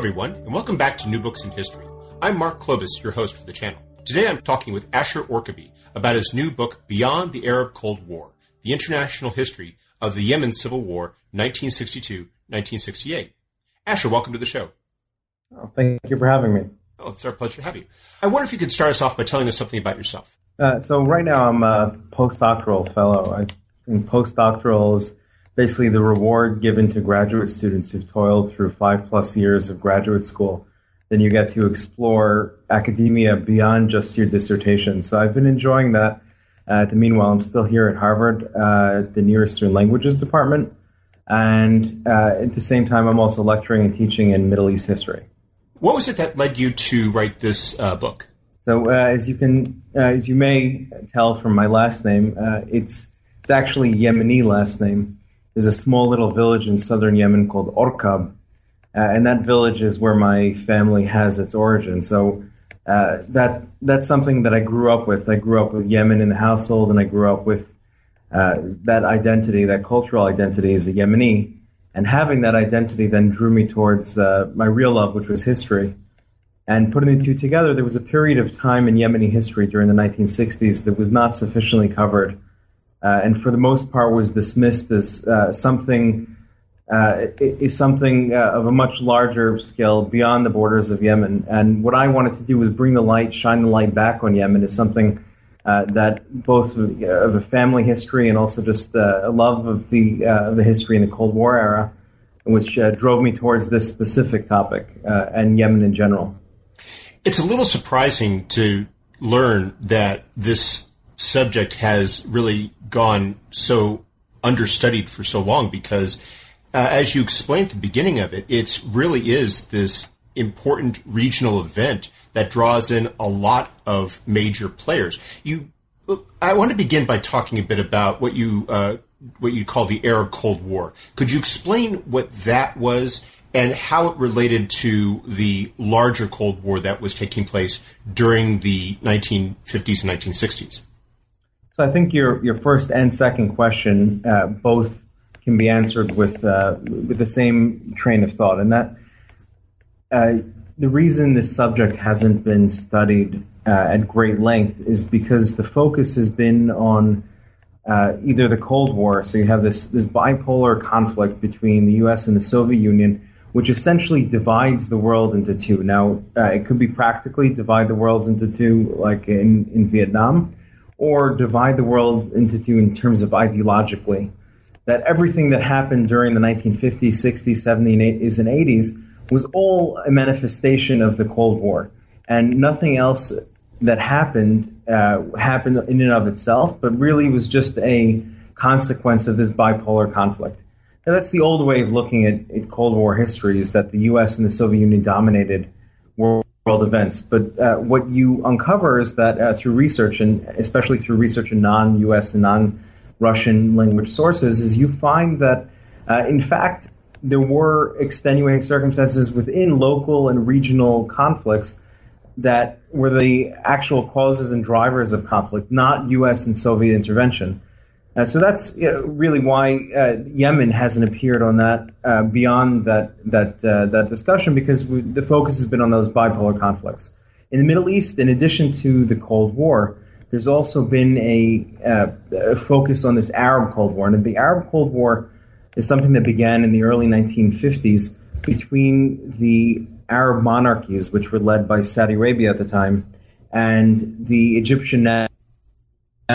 Everyone, and welcome back to New Books in History. I'm Mark Klobas, your host for the channel. Today I'm talking with Asher Orkaby about his new book, Beyond the Arab Cold War The International History of the Yemen Civil War, 1962 1968. Asher, welcome to the show. Oh, thank you for having me. Oh, it's our pleasure to have you. I wonder if you could start us off by telling us something about yourself. Uh, so, right now I'm a postdoctoral fellow. I think postdoctoral is basically the reward given to graduate students who've toiled through five plus years of graduate school. Then you get to explore academia beyond just your dissertation. So I've been enjoying that. Uh, the meanwhile, I'm still here at Harvard, uh, the Near Eastern Languages Department. And uh, at the same time, I'm also lecturing and teaching in Middle East history. What was it that led you to write this uh, book? So, uh, as you can, uh, as you may tell from my last name, it's it's actually Yemeni last name. There's a small little village in southern Yemen called Orkab, uh, and that village is where my family has its origin. So uh, that that's something that I grew up with. I grew up with Yemen in the household, and I grew up with uh, that identity, that cultural identity as a Yemeni. And having that identity then drew me towards uh, my real love, which was history. And putting the two together, there was a period of time in Yemeni history during the 1960s that was not sufficiently covered uh, and for the most part was dismissed as uh, something uh, is something uh, of a much larger scale beyond the borders of Yemen. And what I wanted to do was bring the light, shine the light back on Yemen as something uh, that both of a family history and also just uh, a love of the of the history in the Cold War era, which drove me towards this specific topic and Yemen in general. It's a little surprising to learn that this subject has really gone so understudied for so long because, uh, as you explained at the beginning of it, it really is this important regional event that draws in a lot of major players. You, I want to begin by talking a bit about what you uh, what you call the Arab Cold War. Could you explain what that was and how it related to the larger Cold War that was taking place during the 1950s and 1960s? So I think your your first and second question uh, both can be answered with uh, with the same train of thought, and that uh, the reason this subject hasn't been studied uh, at great length is because the focus has been on uh, either the Cold War, so you have this this bipolar conflict between the U.S. and the Soviet Union, which essentially divides the world into two. Now, uh, it could be practically divide the world into two, like in in Vietnam or divide the world into two in terms of ideologically. That everything that happened during the 1950s, 60s, 70s, and 80s was all a manifestation of the Cold War, and nothing else that happened uh, happened in and of itself, but really was just a consequence of this bipolar conflict. Now, that's the old way of looking at, at Cold War history: is that the U.S. and the Soviet Union dominated world world events. But uh, what you uncover is that uh, through research, and especially through research in non-U.S. and non-Russian language sources, is you find that, uh, in fact, there were extenuating circumstances within local and regional conflicts that were the actual causes and drivers of conflict, not U.S. and Soviet intervention. Uh, so that's you know, really why uh, Yemen hasn't appeared on that uh, beyond that that uh, that discussion because we, the focus has been on those bipolar conflicts. In the Middle East, in addition to the Cold War, there's also been a, uh, a focus on this Arab Cold War, and the Arab Cold War is something that began in the early 1950s between the Arab monarchies, which were led by Saudi Arabia at the time, and the Egyptian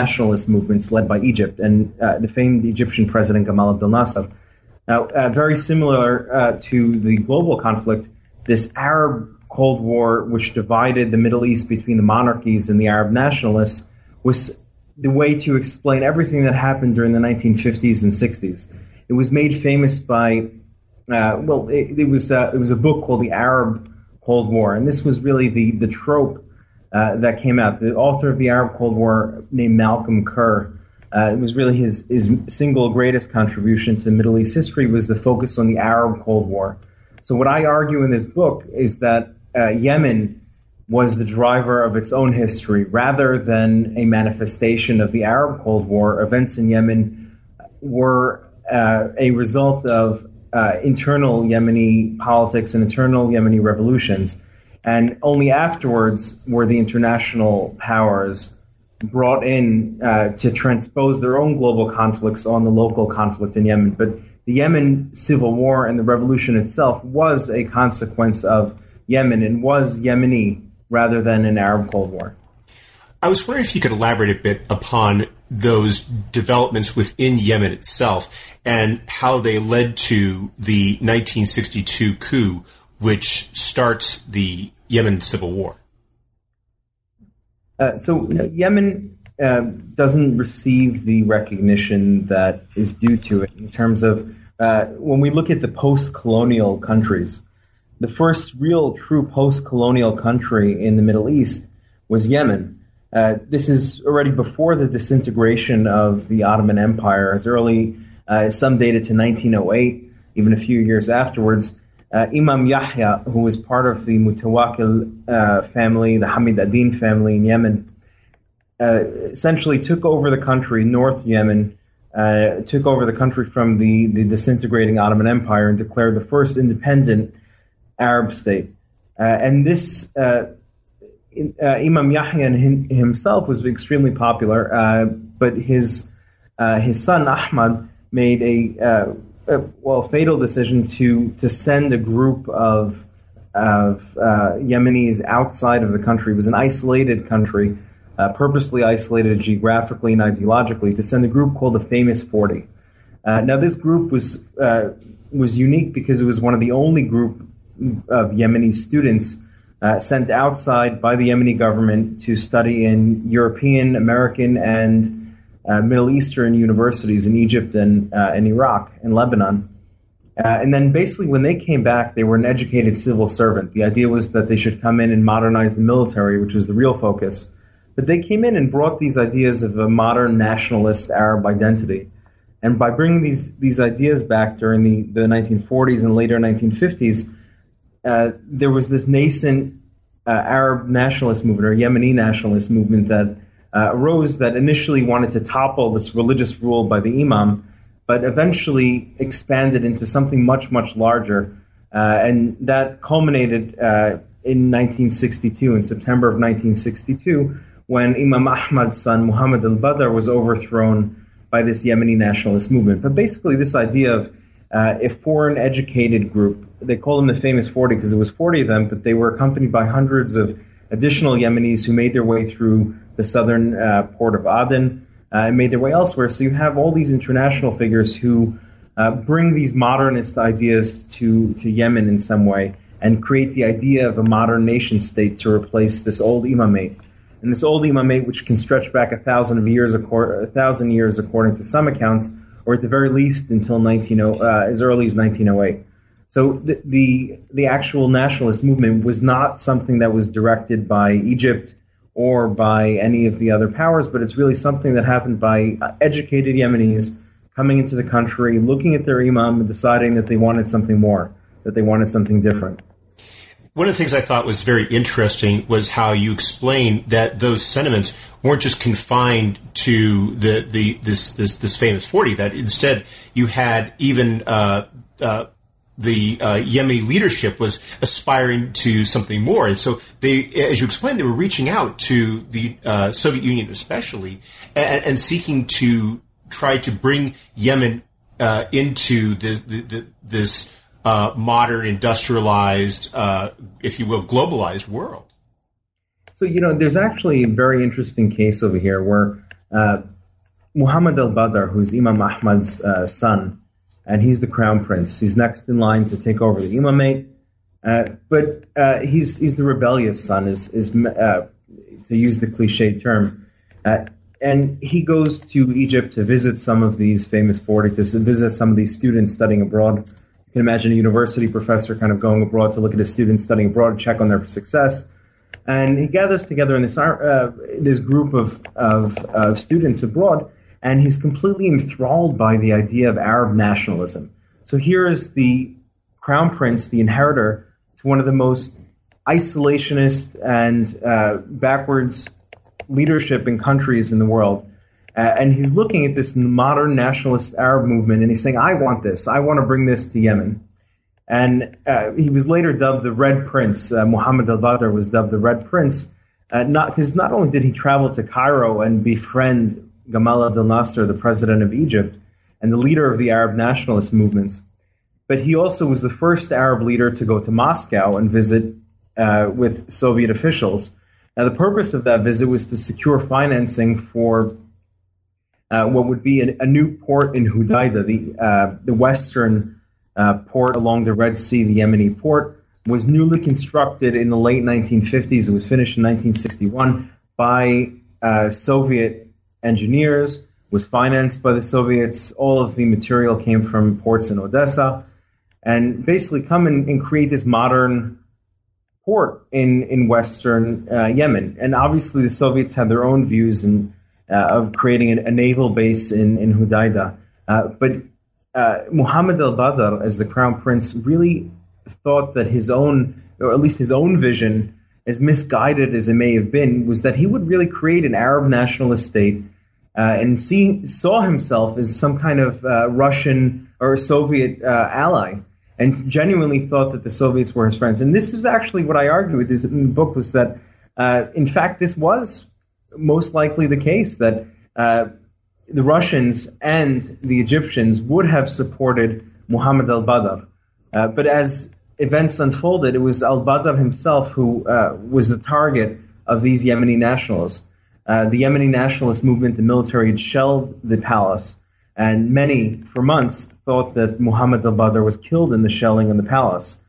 nationalist movements led by Egypt and uh, the famed Egyptian president Gamal Abdel Nasser. Now, uh, very similar uh, to the global conflict, this Arab Cold War, which divided the Middle East between the monarchies and the Arab nationalists, was the way to explain everything that happened during the 1950s and 60s. It was made famous by, uh, well, it, it was uh, it was a book called The Arab Cold War, and this was really the the trope uh, that came out. The author of the Arab Cold War, named Malcolm Kerr, uh, it was really his his single greatest contribution to Middle East history was the focus on the Arab Cold War. So what I argue in this book is that uh, Yemen was the driver of its own history rather than a manifestation of the Arab Cold War. Events in Yemen were uh, a result of uh, internal Yemeni politics and internal Yemeni revolutions. And only afterwards were the international powers brought in uh, to transpose their own global conflicts on the local conflict in Yemen. But the Yemen civil war and the revolution itself was a consequence of Yemen and was Yemeni rather than an Arab Cold War. I was wondering if you could elaborate a bit upon those developments within Yemen itself and how they led to the 1962 coup, which starts the Yemen civil war. Uh, so Yemen uh, doesn't receive the recognition that is due to it in terms of uh, when we look at the post-colonial countries the first real true post-colonial country in the Middle East was Yemen. Uh, this is already before the disintegration of the Ottoman Empire, as early uh, some dated to 1908, even a few years afterwards. Uh, Imam Yahya, who was part of the Mutawakkil uh, family, the Hamid ad-Din family in Yemen, uh, essentially took over the country, North Yemen, uh, took over the country from the, the disintegrating Ottoman Empire and declared the first independent Arab state. Uh, and this uh, uh, Imam Yahya himself was extremely popular, but his his son Ahmad made a, a, well fatal decision to to send a group of of uh, Yemenis outside of the country. It was an isolated country, uh, purposely isolated geographically and ideologically, to send a group called the Famous Forty. now, this group was was unique because it was one of the only group of Yemeni students uh, sent outside by the Yemeni government to study in European, American, and uh, Middle Eastern universities in Egypt and, uh, and Iraq and Lebanon. Uh, and then basically, when they came back, they were an educated civil servant. The idea was that they should come in and modernize the military, which was the real focus. But they came in and brought these ideas of a modern nationalist Arab identity. And by bringing these, these ideas back during the, the 1940s and later 1950s, uh, there was this nascent uh, Arab nationalist movement or Yemeni nationalist movement that uh, arose that initially wanted to topple this religious rule by the imam, but eventually expanded into something much, much larger. Uh, and that culminated uh, in 1962, in September of 1962, when Imam Ahmad's son, Muhammad al Badr, was overthrown by this Yemeni nationalist movement. But basically, this idea of uh, a foreign educated group. They call them the famous 40 because it was 40 of them, but they were accompanied by hundreds of additional Yemenis who made their way through the southern uh, port of Aden uh, and made their way elsewhere. So you have all these international figures who uh, bring these modernist ideas to, to Yemen in some way and create the idea of a modern nation state to replace this old imamate. And this old imamate, which can stretch back a thousand years, a thousand years according to some accounts, or at the very least until 19, uh, as early as 1908. So the, the, the actual nationalist movement was not something that was directed by Egypt or by any of the other powers, but it's really something that happened by educated Yemenis coming into the country, looking at their imam, and deciding that they wanted something more, that they wanted something different. One of the things I thought was very interesting was how you explained that those sentiments weren't just confined to the, the this, this this famous forty. That instead you had even uh, uh, the uh, Yemeni leadership was aspiring to something more, and so they, as you explained, they were reaching out to the uh, Soviet Union, especially, and, and, seeking to try to bring Yemen uh, into the, the, the, this uh, modern, industrialized, uh, if you will, globalized world. So, you know, there's actually a very interesting case over here where uh, Muhammad al Badr, who's Imam Ahmad's son, and he's the crown prince. He's next in line to take over the imamate. Uh, but uh, he's he's the rebellious son, is is uh, to use the cliche term. and he goes to Egypt to visit some of these famous forties, to visit some of these students studying abroad. You can imagine a university professor kind of going abroad to look at his students studying abroad, check on their success. And he gathers together in this uh, this group of, of, of students abroad, and he's completely enthralled by the idea of Arab nationalism. So here is the crown prince, the inheritor to one of the most isolationist and uh, backwards leadership in countries in the world. Uh, and he's looking at this modern nationalist Arab movement and he's saying, I want this. I want to bring this to Yemen. And uh, he was later dubbed the Red Prince. Uh, Muhammad al Badr was dubbed the Red Prince. Uh, not because not only did he travel to Cairo and befriend Gamal Abdel Nasser, the president of Egypt and the leader of the Arab nationalist movements, but he also was the first Arab leader to go to Moscow and visit uh, with Soviet officials. Now, the purpose of that visit was to secure financing for uh, what would be a, a, new port in Hudaida, the uh, the western uh, port along the Red Sea, the Yemeni port, was newly constructed in the late 1950s. It was finished in 1961 by uh, Soviet engineers. Was financed by the Soviets. All of the material came from ports in Odessa, and basically come and, and create this modern port in in western uh, Yemen. And obviously, the Soviets had their own views in, uh, of creating a, a, naval base in in Hudaida. Uh, but uh, Muhammad al Badr, as the crown prince, really thought that his own, or at least his own vision, as misguided as it may have been, was that he would really create an Arab nationalist state. Uh, and see, saw himself as some kind of uh, Russian or Soviet ally, and genuinely thought that the Soviets were his friends. And this is actually what I argue with in the book was that, uh, in fact, this was most likely the case that uh, the Russians and the Egyptians would have supported Muhammad al-Badr. Uh, but as events unfolded, it was al-Badr himself who uh, was the target of these Yemeni nationalists. Uh, the Yemeni nationalist movement, the military had shelled the palace and many, for months, thought that Muhammad al-Badr was killed in the shelling in the palace.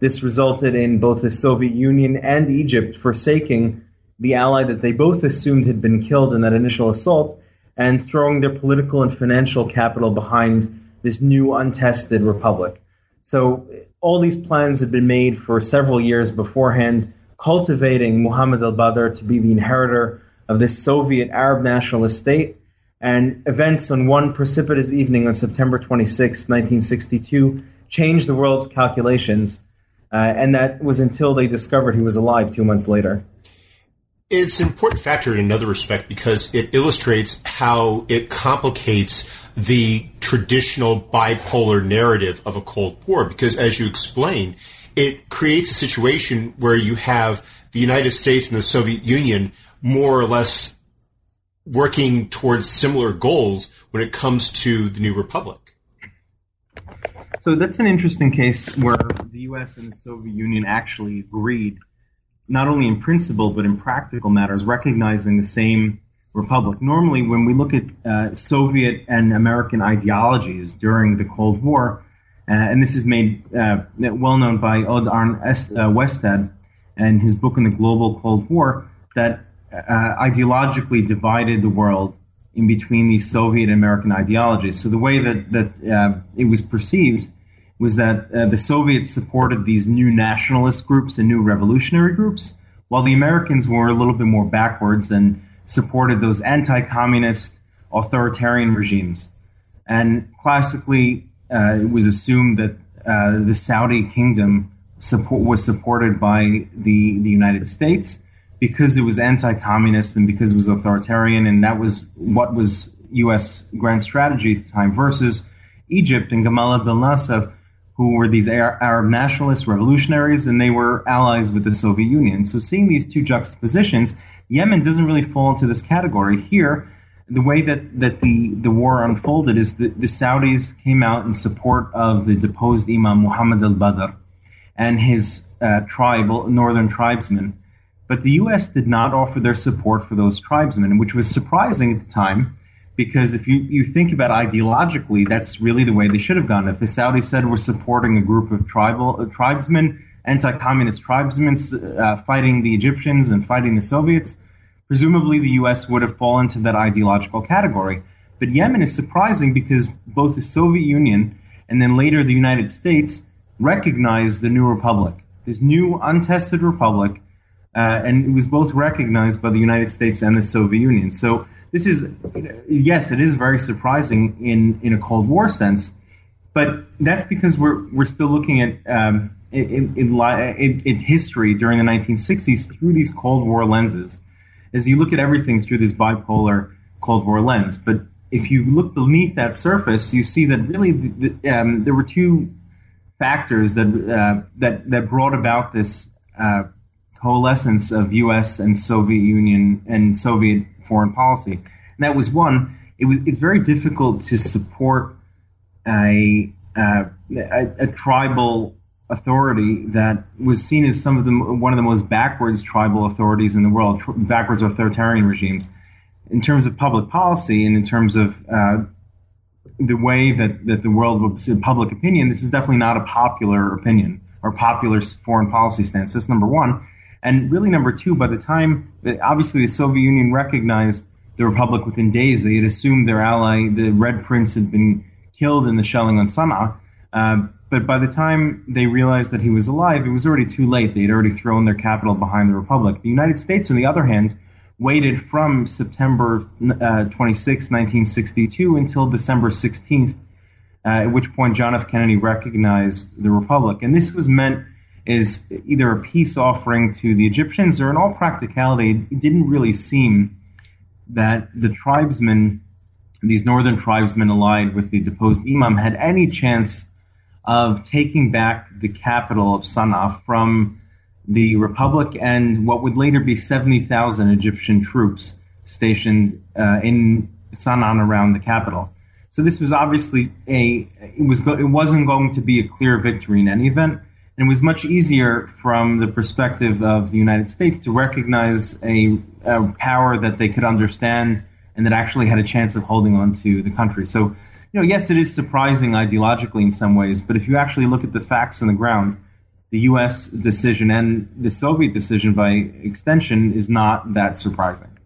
This resulted in both the Soviet Union and Egypt forsaking the ally that they both assumed had been killed in that initial assault and throwing their political and financial capital behind this new untested republic. So all these plans had been made for several years beforehand, cultivating Muhammad al-Badr to be the inheritor of this Soviet Arab nationalist state and events on one precipitous evening on September 26, 1962, changed the world's calculations. Uh, and that was until they discovered he was alive two months later. It's an important factor in another respect because it illustrates how it complicates the traditional bipolar narrative of a Cold War. Because as you explain, it creates a situation where you have the United States and the Soviet Union more or less working towards similar goals when it comes to the new republic. So that's an interesting case where the U.S. and the Soviet Union actually agreed, not only in principle but in practical matters, recognizing the same republic. Normally, when we look at uh, Soviet and American ideologies during the Cold War, uh, and this is made uh, well known by Odd Arne uh, Westad and his book on the global Cold War, that uh, ideologically divided the world in between these Soviet and American ideologies. So the way that that uh, it was perceived was that uh, the Soviets supported these new nationalist groups and new revolutionary groups, while the Americans were a little bit more backwards and supported those anti-communist authoritarian regimes. And classically, uh, it was assumed that uh, the Saudi kingdom support, was supported by the the United States because it was anti-communist and because it was authoritarian, and that was what was U.S. grand strategy at the time, versus Egypt and Gamal Abdel Nasser, who were these Arab nationalist revolutionaries, and they were allies with the Soviet Union. So seeing these two juxtapositions, Yemen doesn't really fall into this category. Here, the way that, that the, the war unfolded is that the Saudis came out in support of the deposed Imam Muhammad al-Badr and his uh, tribal northern tribesmen but the U.S. did not offer their support for those tribesmen, which was surprising at the time because if you, you think about ideologically, that's really the way they should have gone. If the Saudis said we're supporting a group of tribal uh, tribesmen, anti-communist tribesmen uh, fighting the Egyptians and fighting the Soviets, presumably the U.S. would have fallen to that ideological category. But Yemen is surprising because both the Soviet Union and then later the United States recognized the new republic, this new untested republic, uh, and it was both recognized by the United States and the Soviet Union. So this is, yes, it is very surprising in, in a Cold War sense, but that's because we're we're still looking at um, in, in, in, in, history during the 1960s through these Cold War lenses, as you look at everything through this bipolar Cold War lens. But if you look beneath that surface, you see that really the, um, there were two factors that uh, that that brought about this uh, coalescence of U.S. and Soviet Union and Soviet foreign policy. And that was one. It was. It's very difficult to support a uh, a, a, tribal authority that was seen as some of the one of the most backwards tribal authorities in the world, backwards authoritarian regimes, in terms of public policy and in terms of uh, the way that, that the world would see public opinion. This is definitely not a popular opinion or popular foreign policy stance. That's number one. And really, number two, by the time that obviously the Soviet Union recognized the republic within days, they had assumed their ally, the Red Prince, had been killed in the shelling on Sana'a. Uh, but by the time they realized that he was alive, it was already too late. They had already thrown their capital behind the republic. The United States, on the other hand, waited from September uh, 26, 1962, until December 16th, uh, at which point John F. Kennedy recognized the republic. And this was meant as either a peace offering to the Egyptians or, in all practicality, it didn't really seem that the tribesmen these northern tribesmen allied with the deposed imam had any chance of taking back the capital of Sana'a from the republic and what would later be 70,000 Egyptian troops stationed uh, in Sana'a around the capital. So this was obviously a it was it wasn't going to be a clear victory in any event. And it was much easier from the perspective of the United States to recognize a, a power that they could understand and that actually had a chance of holding on to the country. So, you know, yes, it is surprising ideologically in some ways, but if you actually look at the facts on the ground, the U.S. decision and the Soviet decision by extension is not that surprising.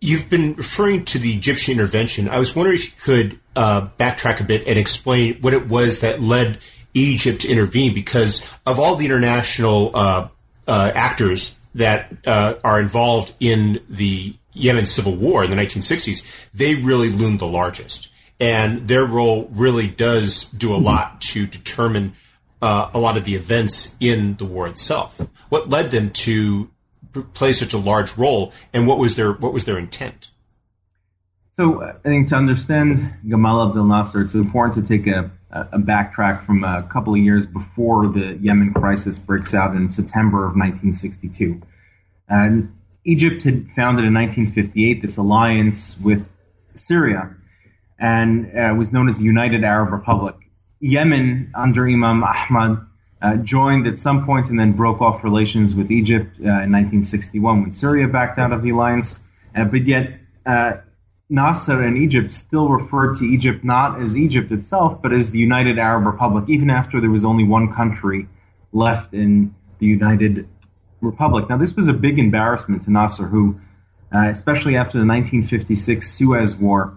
You've been referring to the Egyptian intervention. I was wondering if you could uh, backtrack a bit and explain what it was that led Egypt to intervene, because of all the international uh, uh, actors that uh, are involved in the Yemen civil war in the 1960s, they really loomed the largest. And their role really does do a lot to determine uh, a lot of the events in the war itself. What led them to play such a large role, and what was their what was their intent? So I think to understand Gamal Abdel Nasser, it's important to take a, a backtrack from a couple of years before the Yemen crisis breaks out in September of 1962. And Egypt had founded in 1958 this alliance with Syria and uh, was known as the United Arab Republic. Yemen, under Imam Ahmad, uh, joined at some point and then broke off relations with Egypt uh, in 1961 when Syria backed out of the alliance. Uh, but yet, uh, Nasser and Egypt still referred to Egypt not as Egypt itself, but as the United Arab Republic, even after there was only one country left in the United Republic. Now, this was a big embarrassment to Nasser, who, uh, especially after the 1956 Suez War,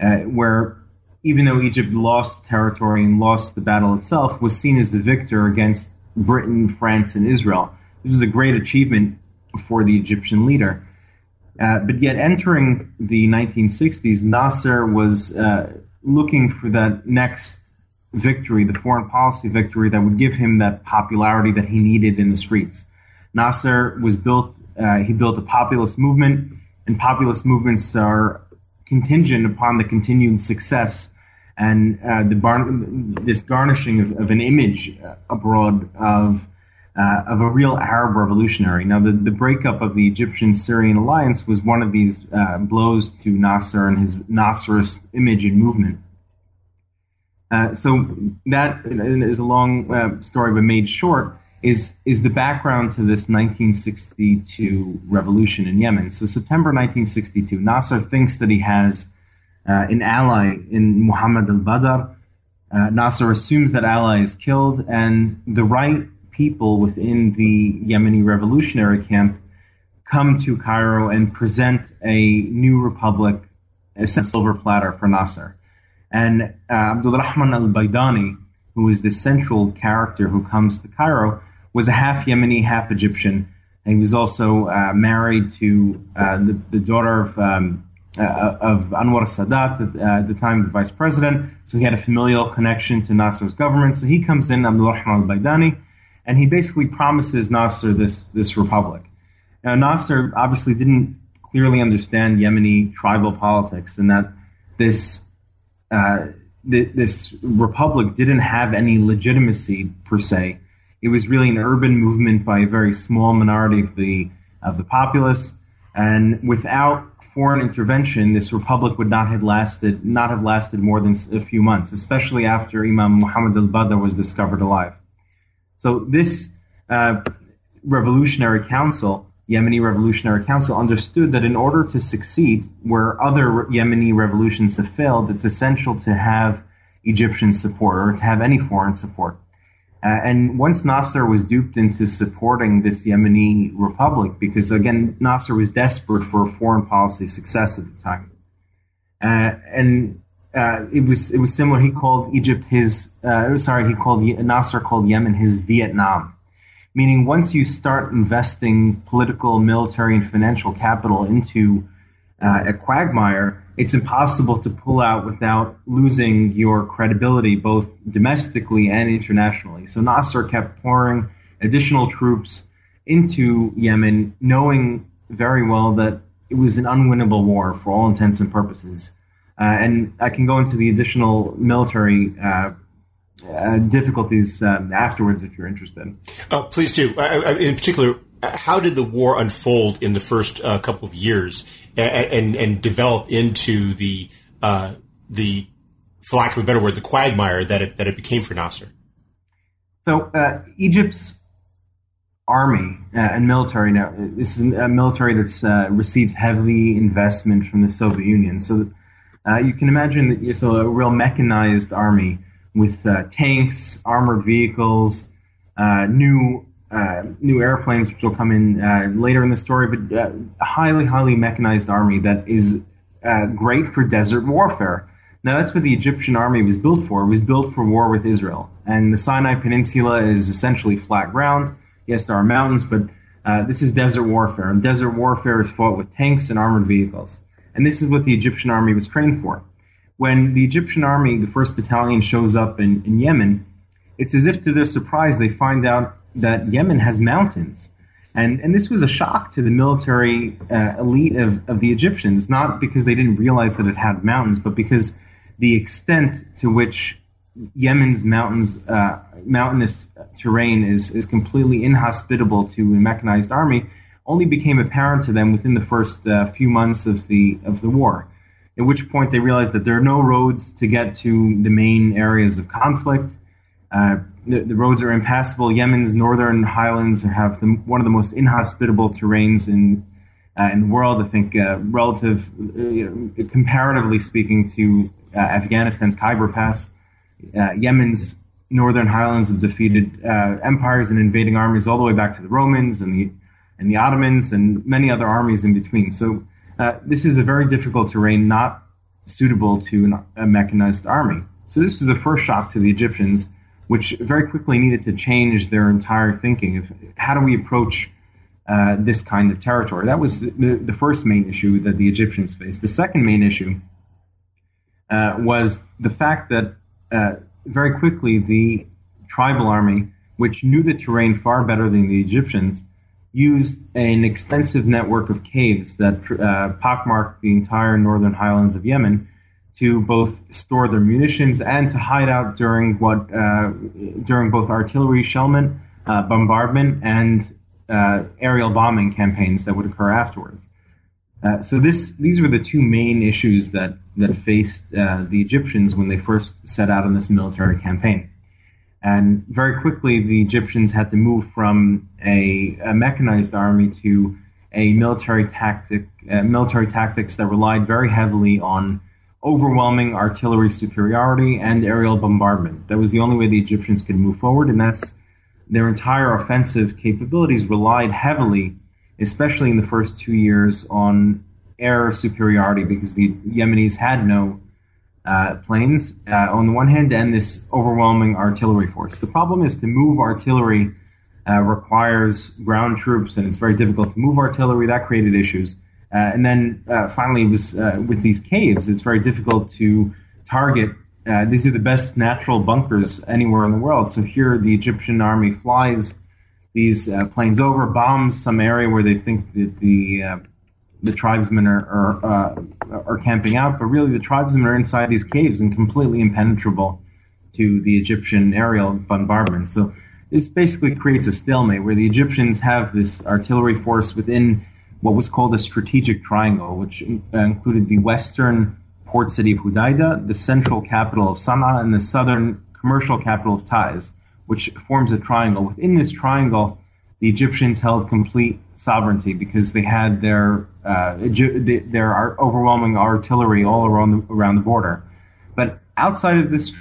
uh, where even though Egypt lost territory and lost the battle itself, was seen as the victor against Britain, France, and Israel. This was a great achievement for the Egyptian leader. Uh, but yet, entering the 1960s, Nasser was uh, looking for that next victory, the foreign policy victory that would give him that popularity that he needed in the streets. Nasser was built. Uh, he built a populist movement, and populist movements are contingent upon the continued success and uh, the bar- this garnishing of, of, an image abroad of uh, of a real Arab revolutionary. Now, the, the breakup of the Egyptian-Syrian alliance was one of these uh, blows to Nasser and his Nasserist image and movement. Uh, so that is a long uh, story, but made short is is the background to this 1962 revolution in Yemen. So September 1962, Nasser thinks that he has uh, an ally in Muhammad al-Badr. Uh, Nasser assumes that ally is killed, and the right people within the Yemeni revolutionary camp come to Cairo and present a new republic, a silver platter for Nasser. And uh, Abdul Rahman al Baidani, who is the central character who comes to Cairo, was a half Yemeni, half Egyptian. And he was also uh, married to uh, the, the, daughter of, um, uh, of Anwar Sadat at, uh, at, the time, the vice president. So he had a familial connection to Nasser's government. So he comes in, Abdul Rahman al Baidani, and he basically promises Nasser this, this republic. Now, Nasser obviously didn't clearly understand Yemeni tribal politics and that this uh, th- this republic didn't have any legitimacy per se. It was really an urban movement by a very small minority of the of the populace, and without foreign intervention, this republic would not have lasted not have lasted more than a few months, especially after Imam Muhammad al-Badr was discovered alive. So this uh, revolutionary council Yemeni Revolutionary Council understood that in order to succeed where other Yemeni revolutions have failed, it's essential to have Egyptian support or to have any foreign support. Uh, and once Nasser was duped into supporting this Yemeni republic, because again, Nasser was desperate for foreign policy success at the time. Uh, and uh, it was it was similar. He called Egypt his uh, sorry, he called Nasser called Yemen his Vietnam meaning once you start investing political, military, and financial capital into uh, a quagmire, it's impossible to pull out without losing your credibility both domestically and internationally. So Nasser kept pouring additional troops into Yemen, knowing very well that it was an unwinnable war for all intents and purposes. Uh, and I can go into the additional military uh, uh, difficulties um, afterwards if you're interested. Uh, please do. in particular, how did the war unfold in the first uh, couple of years and, and, and develop into the uh, the, for lack of a better word, the quagmire that it that it became for Nasser? So uh, Egypt's army and military now this is a military that's received heavy investment from the Soviet Union. So you can imagine that you're so a real mechanized army with uh, tanks, armored vehicles, uh, new uh, new airplanes, which will come in uh, later in the story, but uh, a highly, highly mechanized army that is uh, great for desert warfare. Now, that's what the Egyptian army was built for. It was built for war with Israel. And the Sinai Peninsula is essentially flat ground. Yes, there are mountains, but this is desert warfare. And desert warfare is fought with tanks and armored vehicles. And this is what the Egyptian army was trained for when the Egyptian army, the first battalion, shows up in, in Yemen, it's as if to their surprise they find out that Yemen has mountains. And, and this was a shock to the military uh, elite of, of the Egyptians, not because they didn't realize that it had mountains, but because the extent to which Yemen's mountains, uh, mountainous terrain is, is completely inhospitable to a mechanized army only became apparent to them within the first uh, few months of the, of the war at which point they realized that there are no roads to get to the main areas of conflict. Uh, the, the, roads are impassable. Yemen's northern highlands have the, one of the most inhospitable terrains in uh, in the world. I think uh, relative, uh, comparatively speaking, to uh, Afghanistan's Khyber Pass, Yemen's northern highlands have defeated empires and invading armies all the way back to the Romans and the and the Ottomans and many other armies in between. So uh, this is a very difficult terrain, not suitable to an, a mechanized army. So this was the first shock to the Egyptians, which very quickly needed to change their entire thinking of how do we approach uh, this kind of territory. That was the, the, first main issue that the Egyptians faced. The second main issue uh, was the fact that uh, very quickly the tribal army, which knew the terrain far better than the Egyptians, used an extensive network of caves that uh, pockmarked the entire northern highlands of Yemen to both store their munitions and to hide out during what uh, during both artillery shellment, uh, bombardment, and uh, aerial bombing campaigns that would occur afterwards. Uh, so this these were the two main issues that that faced uh, the Egyptians when they first set out on this military campaign. And very quickly, the Egyptians had to move from a, a mechanized army to a military tactic, uh, military tactics that relied very heavily on overwhelming artillery superiority and aerial bombardment. That was the only way the Egyptians could move forward, and that's their entire offensive capabilities relied heavily especially in the first two years, on air superiority because the Yemenis had no uh, planes uh, on the one hand and this overwhelming artillery force. The problem is to move artillery uh, requires ground troops and it's very difficult to move artillery. That created issues. Uh, and then uh, finally, was uh, with these caves, it's very difficult to target. these are the best natural bunkers anywhere in the world. So here, the Egyptian army flies these planes over, bombs some area where they think that the the tribesmen are are, uh, are camping out, but really the tribesmen are inside these caves and completely impenetrable to the Egyptian aerial bombardment. So this basically creates a stalemate where the Egyptians have this artillery force within what was called a strategic triangle, which uh, included the western port city of Hudaida, the central capital of Sana'a, and the southern commercial capital of Taiz, which forms a triangle. Within this triangle, the Egyptians held complete sovereignty because they had their uh, their overwhelming artillery all around the, around the border. But outside of this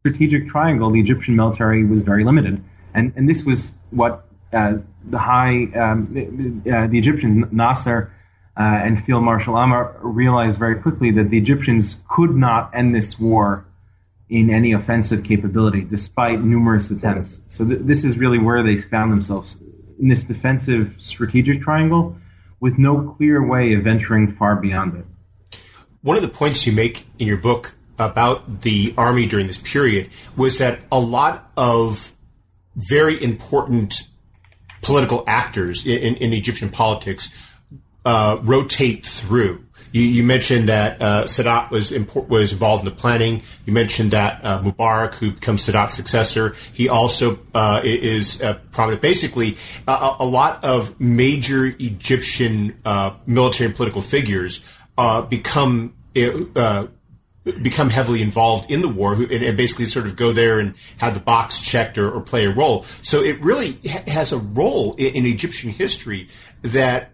strategic triangle, the Egyptian military was very limited, and and this was what uh, the high um, uh, the Egyptians Nasser uh, and Field Marshal Ammar realized very quickly that the Egyptians could not end this war in any offensive capability, despite numerous attempts. So th- this is really where they found themselves in this defensive strategic triangle with no clear way of venturing far beyond it. One of the points you make in your book about the army during this period was that a lot of very important political actors in, in Egyptian politics uh, rotate through. You, you mentioned that uh, Sadat was import, was involved in the planning. You mentioned that uh, Mubarak, who becomes Sadat's successor, he also uh, is uh, prominent. Basically, a, a, lot of major Egyptian uh, military and political figures uh, become become heavily involved in the war and, and, basically sort of go there and have the box checked or, or play a role. So it really ha- has a role in, in Egyptian history that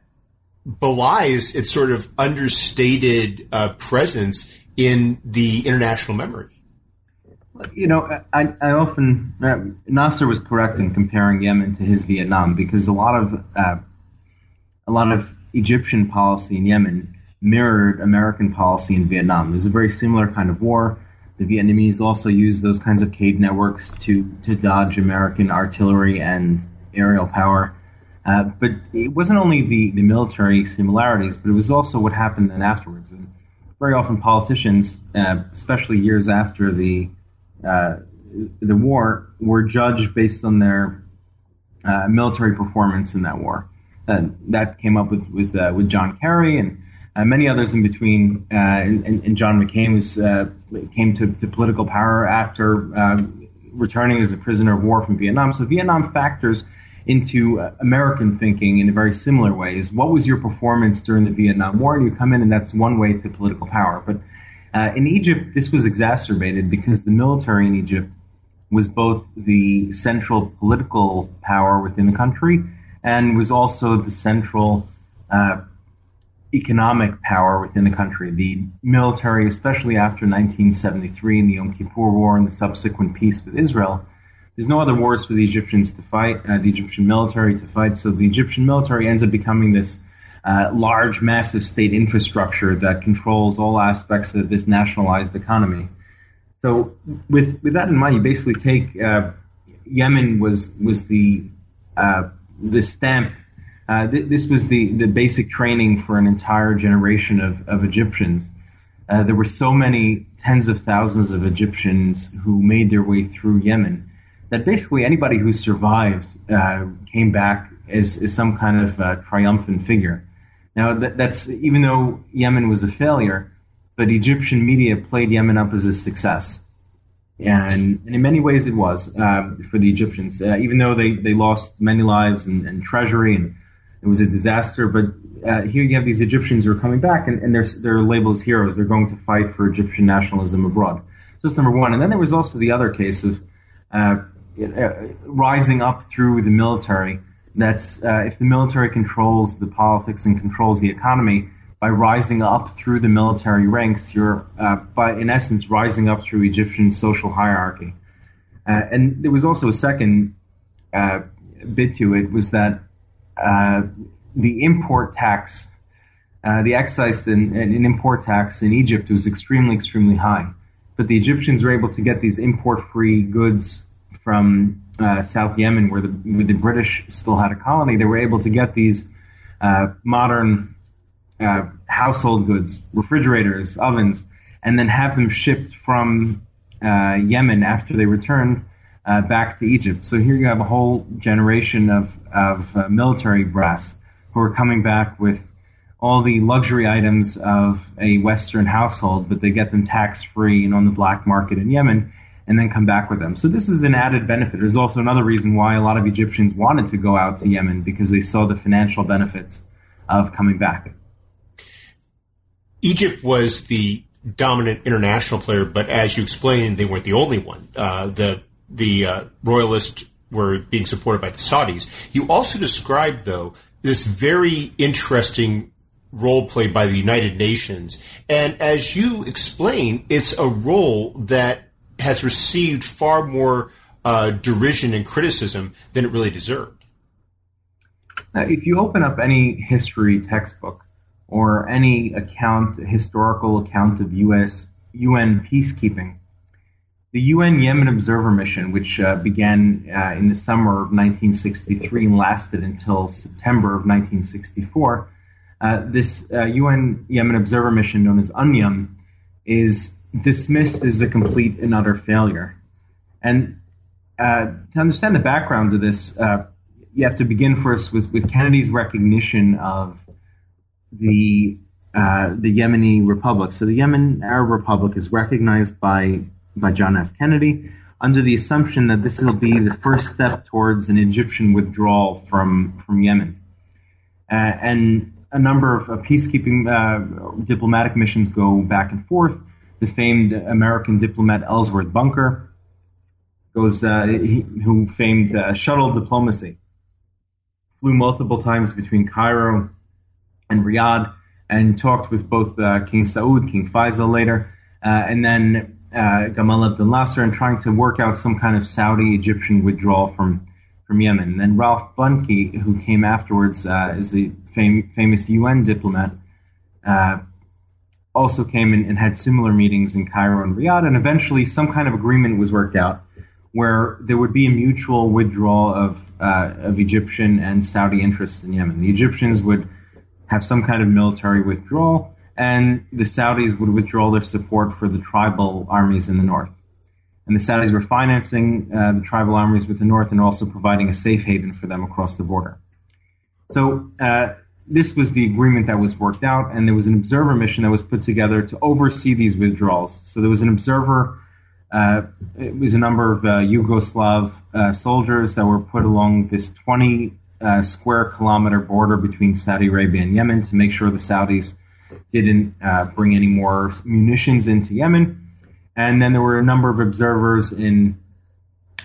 belies its sort of understated uh, presence in the international memory. You know, I, I often uh, Nasser was correct in comparing Yemen to his Vietnam because a lot of uh, a lot of Egyptian policy in Yemen mirrored American policy in Vietnam. It was a very similar kind of war. The Vietnamese also used those kinds of cave networks to to dodge American artillery and aerial power. Uh, but it wasn't only the, the military similarities, but it was also what happened then afterwards. And very often politicians, uh, especially years after the uh, the war, were judged based on their uh, military performance in that war. that came up with with, uh, with John Kerry and many others in between. And, and, John McCain was came to, to political power after returning as a prisoner of war from Vietnam. So Vietnam factors into uh, American thinking in a very similar way. Is what was your performance during the Vietnam War? And you come in, and that's one way to political power. But uh, in Egypt, this was exacerbated because the military in Egypt was both the central political power within the country and was also the central uh, economic power within the country. The military, especially after 1973 and the Yom Kippur War and the subsequent peace with Israel, there's no other wars for the Egyptians to fight, uh, the Egyptian military to fight. So the Egyptian military ends up becoming this uh, large, massive state infrastructure that controls all aspects of this nationalized economy. So with with that in mind, you basically take uh, Yemen was was the uh, the stamp. Uh, th- this was the, the basic training for an entire generation of, of Egyptians. Uh, there were so many tens of thousands of Egyptians who made their way through Yemen that basically anybody who survived uh, came back as, as some kind of uh, triumphant figure. Now, that, that's even though Yemen was a failure, but Egyptian media played Yemen up as a success. And, and in many ways it was uh, for the Egyptians, uh, even though they, they lost many lives and, and treasury and it was a disaster. But uh, here you have these Egyptians who are coming back and, and they're, they're labeled as heroes. They're going to fight for Egyptian nationalism abroad. That's number one. And then there was also the other case of uh, rising up through the military. That's uh, if the military controls the politics and controls the economy by rising up through the military ranks, you're uh, by in essence rising up through Egyptian social hierarchy. Uh, and there was also a second uh, bit to it was that uh, the import tax, uh, the excise and, and, import tax in Egypt was extremely, extremely high. But the Egyptians were able to get these import-free goods from uh, South Yemen, where the, where the British still had a colony. They were able to get these uh, modern uh, household goods, refrigerators, ovens, and then have them shipped from uh, Yemen after they returned uh, back to Egypt. So here you have a whole generation of, of uh, military brass who are coming back with all the luxury items of a Western household, but they get them tax free and on the black market in Yemen and then come back with them. So this is an added benefit. There's also another reason why a lot of Egyptians wanted to go out to Yemen because they saw the financial benefits of coming back. Egypt was the dominant international player, but as you explained, they weren't the only one. Uh, the the uh, royalists were being supported by the Saudis. You also described, though, this very interesting role played by the United Nations, and as you explain, it's a role that has received far more uh, derision and criticism than it really deserved. if you open up any history textbook or any account, historical account of U.S. UN peacekeeping, the UN Yemen Observer Mission, which uh, began uh, in the summer of 1963 and lasted until September of 1964, uh, this UN uh, Yemen Observer Mission, known as UNYOM, is dismissed as a complete and utter failure. And uh, to understand the background to this, uh, you have to begin first with, with Kennedy's recognition of the uh, the Yemeni Republic. So the Yemen Arab Republic is recognized by by John F. Kennedy under the assumption that this will be the first step towards an Egyptian withdrawal from from Yemen. Uh, and a number of peacekeeping uh, diplomatic missions go back and forth the famed American diplomat Ellsworth Bunker, goes uh, he, who famed uh, shuttle diplomacy, flew multiple times between Cairo and Riyadh, and talked with both uh, King Saud, King Faisal later, uh, and then uh, Gamal Abdel Nasser, and trying to work out some kind of Saudi-Egyptian withdrawal from from Yemen. And then Ralph Bunche, who came afterwards uh, as a fam- famous UN diplomat, also came in and had similar meetings in Cairo and Riyadh, and eventually some kind of agreement was worked out where there would be a mutual withdrawal of uh, of Egyptian and Saudi interests in Yemen. The Egyptians would have some kind of military withdrawal, and the Saudis would withdraw their support for the tribal armies in the north. And the Saudis were financing uh, the tribal armies with the north and also providing a safe haven for them across the border. So uh, this was the agreement that was worked out, and there was an observer mission that was put together to oversee these withdrawals. So there was an observer. Uh, it was a number of uh, Yugoslav uh, soldiers that were put along this 20 uh, square kilometer border between Saudi Arabia and Yemen to make sure the Saudis didn't uh, bring any more munitions into Yemen. And then there were a number of observers in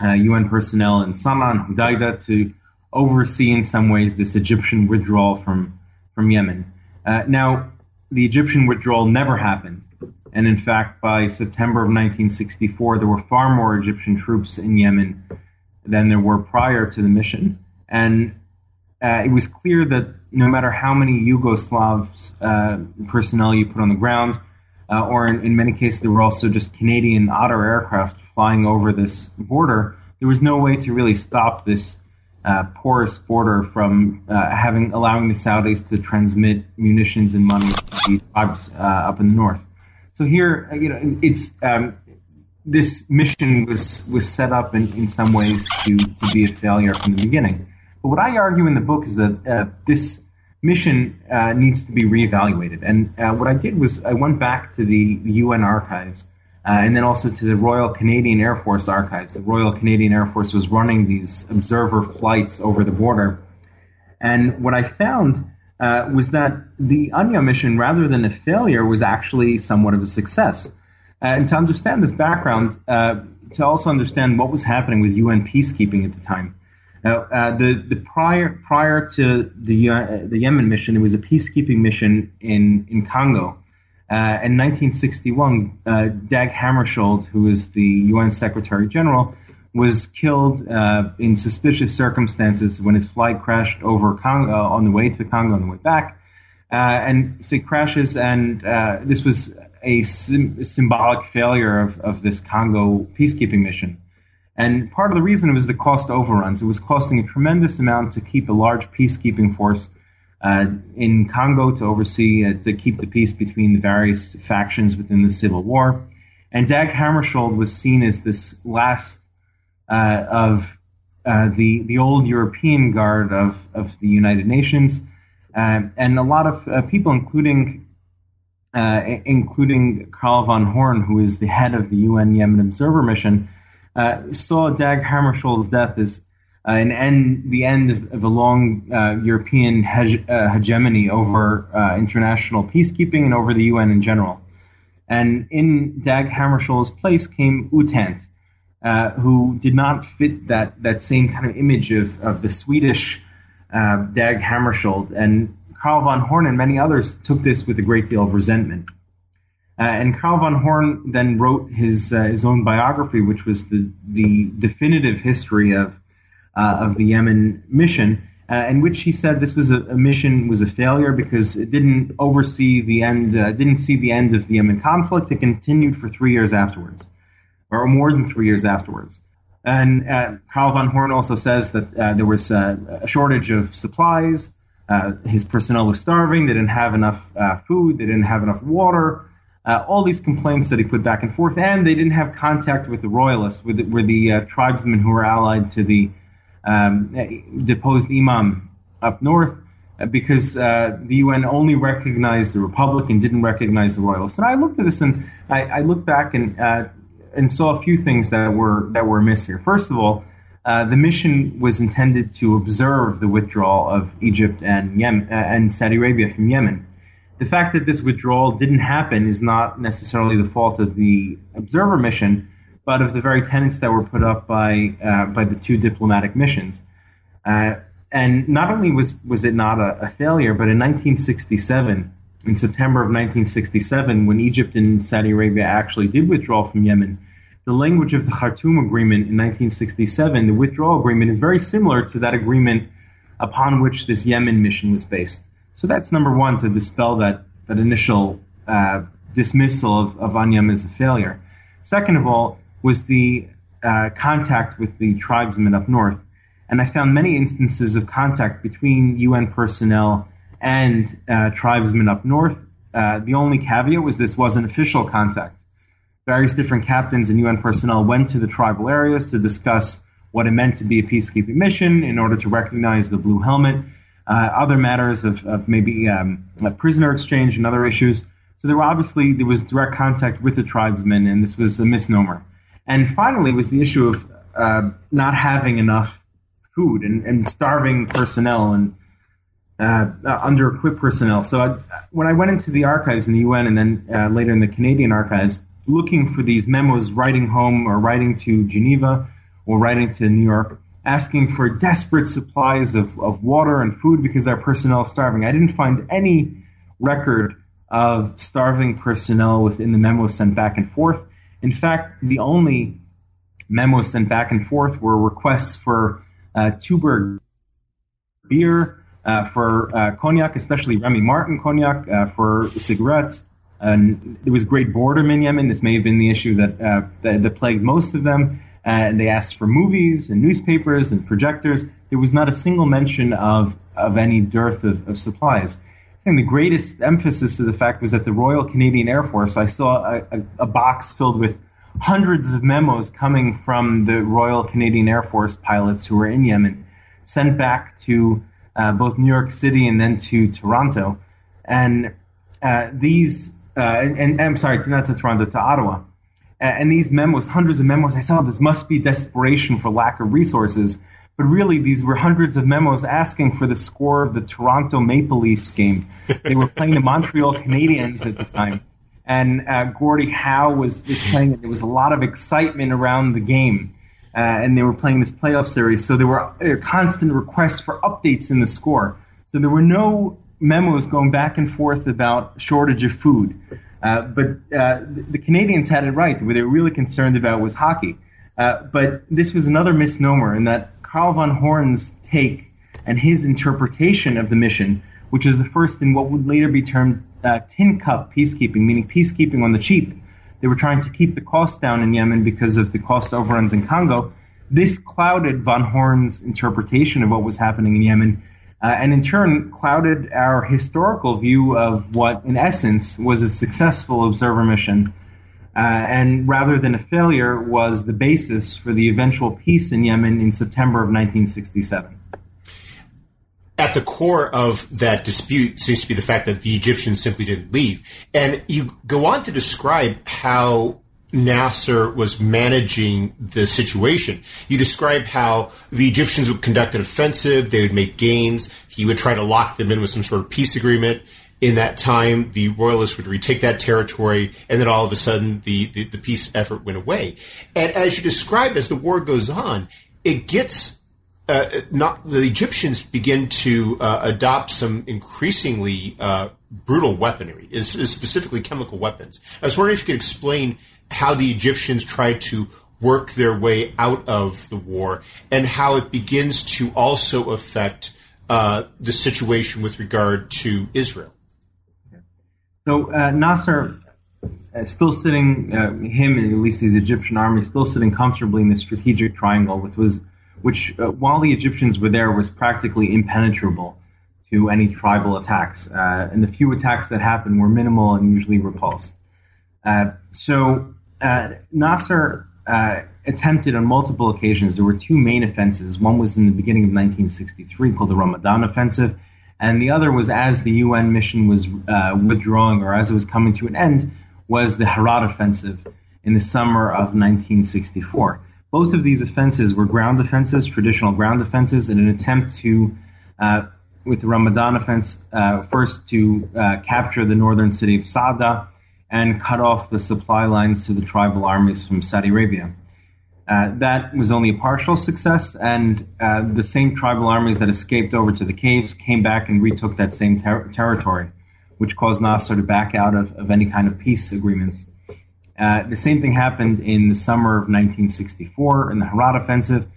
UN uh, personnel in Sana'a and to oversee in some ways this Egyptian withdrawal from from Yemen. Uh, now, the Egyptian withdrawal never happened, and in fact, by September of 1964, there were far more Egyptian troops in Yemen than there were prior to the mission, and uh, it was clear that no matter how many Yugoslavs uh, personnel you put on the ground, uh, or in, in, many cases there were also just Canadian Otter aircraft flying over this border, there was no way to really stop this uh, porous border from uh, having allowing the Saudis to transmit munitions and money to the tribes uh, up in the north. So here, uh, you know, it's um, this mission was was set up in, in some ways to to be a failure from the beginning. But what I argue in the book is that uh, this mission needs to be reevaluated. And what I did was I went back to the UN archives uh, and then also to the Royal Canadian Air Force archives. The Royal Canadian Air Force was running these observer flights over the border. And what I found uh, was that the Anya mission, rather than a failure, was actually somewhat of a success. Uh, and to understand this background, uh, to also understand what was happening with UN peacekeeping at the time. Uh, the, the prior prior to the uh, the Yemen mission, there was a peacekeeping mission in in Congo, uh, in 1961, uh, Dag Hammarskjöld, who was the UN Secretary General, was killed uh, in suspicious circumstances when his flight crashed over Congo uh, on the way to Congo on the way back. Uh, and so he crashes, and this was a sim- symbolic failure of, of this Congo peacekeeping mission. And part of the reason was the cost overruns. It was costing a tremendous amount to keep a large peacekeeping force uh, in Congo to oversee, uh, to keep the peace between the various factions within the civil war. And Dag Hammarskjöld was seen as this last uh, of uh, the the old European guard of of the United Nations, uh, and a lot of uh, people, including uh, including Carl von Horn, who is the head of the UN Yemen Observer Mission, saw Dag Hammarskjöld's death as an end, the end of, of a long European hege- hegemony over international peacekeeping and over the UN in general. And in Dag Hammarskjöld's place came U Thant, uh, who did not fit that, that same kind of image of, of the Swedish uh, Dag Hammarskjöld. And Carl von Horn and many others took this with a great deal of resentment. Uh, and Carl von Horn then wrote his uh, his own biography, which was the the definitive history of uh, of the Yemen mission, uh, in which he said this was a, a, mission was a failure because it didn't oversee the end, didn't see the end of the Yemen conflict. It continued for three years afterwards or more than three years afterwards. And uh, Carl von Horn also says that uh, there was uh, a shortage of supplies. Uh, his personnel was starving. They didn't have enough uh, food. They didn't have enough water. Uh, all these complaints that he put back and forth, and they didn't have contact with the royalists, with the, with the tribesmen who were allied to the um, deposed imam up north, because the UN only recognized the republic and didn't recognize the royalists. And I looked at this and I, I looked back and and saw a few things that were that were amiss here. First of all, uh, the mission was intended to observe the withdrawal of Egypt and Yemen, uh, and Saudi Arabia from Yemen. The fact that this withdrawal didn't happen is not necessarily the fault of the observer mission, but of the very tenets that were put up by uh, by the two diplomatic missions. Uh, and not only was was it not a, a failure, but in 1967 in September of 1967, when Egypt and Saudi Arabia actually did withdraw from Yemen, the language of the Khartoum Agreement in 1967, the withdrawal agreement, is very similar to that agreement upon which this Yemen mission was based. So that's number one to dispel that, that initial uh, dismissal of, of UNYOM as a failure. Second of all, was the uh, contact with the tribesmen up north. And I found many instances of contact between UN personnel and uh, tribesmen up north. Uh, the only caveat was this was an official contact. Various different captains and UN personnel went to the tribal areas to discuss what it meant to be a peacekeeping mission in order to recognize the blue helmet, uh, other matters of, of maybe um, prisoner exchange and other issues. So there were obviously there was direct contact with the tribesmen, and this was a misnomer. And finally, was the issue of uh, not having enough food and, and starving personnel and uh, uh, under equipped personnel. So I, when I went into the archives in the UN and then uh, later in the Canadian archives, looking for these memos, writing home or writing to Geneva or writing to New York, asking for desperate supplies of, of water and food because our personnel is starving. I didn't find any record of starving personnel within the memos sent back and forth. In fact, the only memos sent back and forth were requests for uh, Tuborg beer, uh, for uh, cognac, especially Remy Martin cognac, uh, for cigarettes. And there was great boredom in Yemen. This may have been the issue that, uh, that, that, plagued most of them. and they asked for movies and newspapers and projectors. There was not a single mention of, of any dearth of, of supplies. Think the greatest emphasis of the fact was that the Royal Canadian Air Force, I saw a, a, a box filled with hundreds of memos coming from the Royal Canadian Air Force pilots who were in Yemen, sent back to uh, both New York City and then to Toronto. And uh, these, uh, and, and, I'm sorry, not to Toronto, to Ottawa. And these memos, hundreds of memos, I saw this must be desperation for lack of resources. But really, these were hundreds of memos asking for the score of the Toronto Maple Leafs game. They were playing the Montreal Canadiens at the time. And uh, Gordie Howe was, was playing it. There was a lot of excitement around the game uh, and they were playing this playoff series. So there were uh, constant requests for updates in the score. So there were no memos going back and forth about shortage of food. Uh, but uh, the Canadians had it right. What they were really concerned about was hockey. Uh, but this was another misnomer in that Carl von Horn's take and his interpretation of the mission, which is the first in what would later be termed uh, tin cup peacekeeping, meaning peacekeeping on the cheap. They were trying to keep the costs down in Yemen because of the cost overruns in Congo. This clouded von Horn's interpretation of what was happening in Yemen, uh, and in turn clouded our historical view of what, in essence, was a successful observer mission uh, and rather than a failure, was the basis for the eventual peace in Yemen in September of 1967. At the core of that dispute seems to be the fact that the Egyptians simply didn't leave. And you go on to describe how Nasser was managing the situation. You describe how the Egyptians would conduct an offensive, they would make gains, he would try to lock them in with some sort of peace agreement, in that time, the royalists would retake that territory, and then all of a sudden, the, the, the peace effort went away. And as you describe, as the war goes on, it gets uh, not the Egyptians begin to uh, adopt some increasingly uh, brutal weaponry, is, specifically chemical weapons. I was wondering if you could explain how the Egyptians tried to work their way out of the war and how it begins to also affect uh, the situation with regard to Israel. So uh, Nasser, uh, still sitting, uh, him and at least his Egyptian army, still sitting comfortably in the strategic triangle, which was, which uh, while the Egyptians were there, was practically impenetrable to any tribal attacks, uh, and the few attacks that happened were minimal and usually repulsed. Uh, so Nasser attempted on multiple occasions. There were two main offenses. One was in the beginning of 1963 called the Ramadan Offensive and the other was as the UN mission was uh, withdrawing or as it was coming to an end, was the Haradh offensive in the summer of 1964. Both of these offenses were ground offenses, traditional ground offenses, in an attempt to, uh, with the Ramadan offense, uh, first to uh, capture the northern city of Sada and cut off the supply lines to the tribal armies from Saudi Arabia. Uh, that was only a partial success, and uh, the same tribal armies that escaped over to the caves came back and retook that same ter- territory, which caused Nasser to back out of, of any kind of peace agreements. Uh, the same thing happened in the summer of 1964 in the Haradh offensive,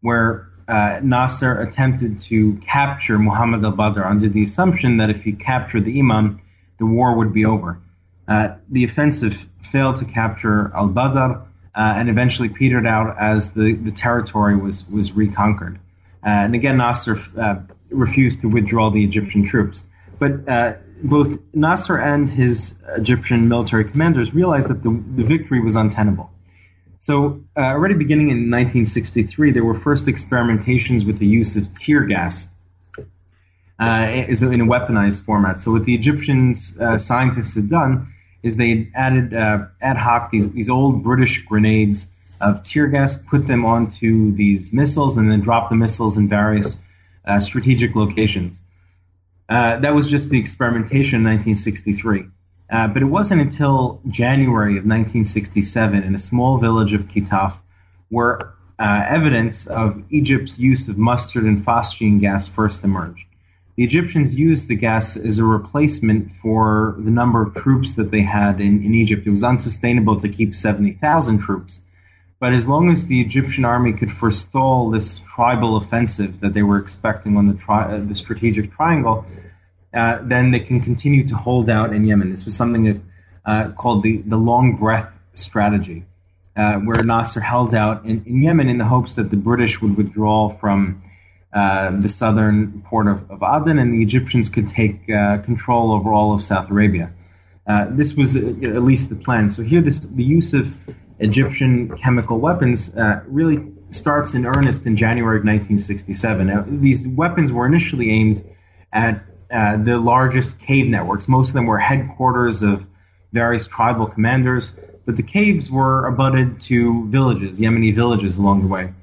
where uh, Nasser attempted to capture Muhammad al Badr under the assumption that if he captured the Imam, the war would be over. Uh, the offensive failed to capture al Badr uh, and eventually petered out as the, the territory was, was reconquered. Uh, and again, Nasser uh, refused to withdraw the Egyptian troops. But uh, both Nasser and his Egyptian military commanders realized that the, the victory was untenable. So, uh, already beginning in 1963, there were first experimentations with the use of tear gas uh, in a weaponized format. So, what the Egyptian scientists had done is they added uh, ad hoc these, these old British grenades of tear gas, put them onto these missiles, and then dropped the missiles in various uh, strategic locations. Uh, that was just the experimentation in 1963. Uh, but it wasn't until January of 1967 in a small village of Kitaf where uh, evidence of Egypt's use of mustard and phosgene gas first emerged the Egyptians used the gas as a replacement for the number of troops that they had in, in Egypt. It was unsustainable to keep 70,000 troops. But as long as the Egyptian army could forestall this tribal offensive that they were expecting on the, tri- uh, the strategic triangle, uh, then they can continue to hold out in Yemen. This was something that, uh, called the, the long breath strategy, uh, where Nasser held out in, in Yemen in the hopes that the British would withdraw from uh, the southern port of, of, Aden, and the Egyptians could take uh, control over all of South Arabia. Uh, this was uh, at least the plan. So here, this, the use of Egyptian chemical weapons uh, really starts in earnest in January of 1967. Now, these weapons were initially aimed at the largest cave networks. Most of them were headquarters of various tribal commanders, but the caves were abutted to villages, Yemeni villages along the way.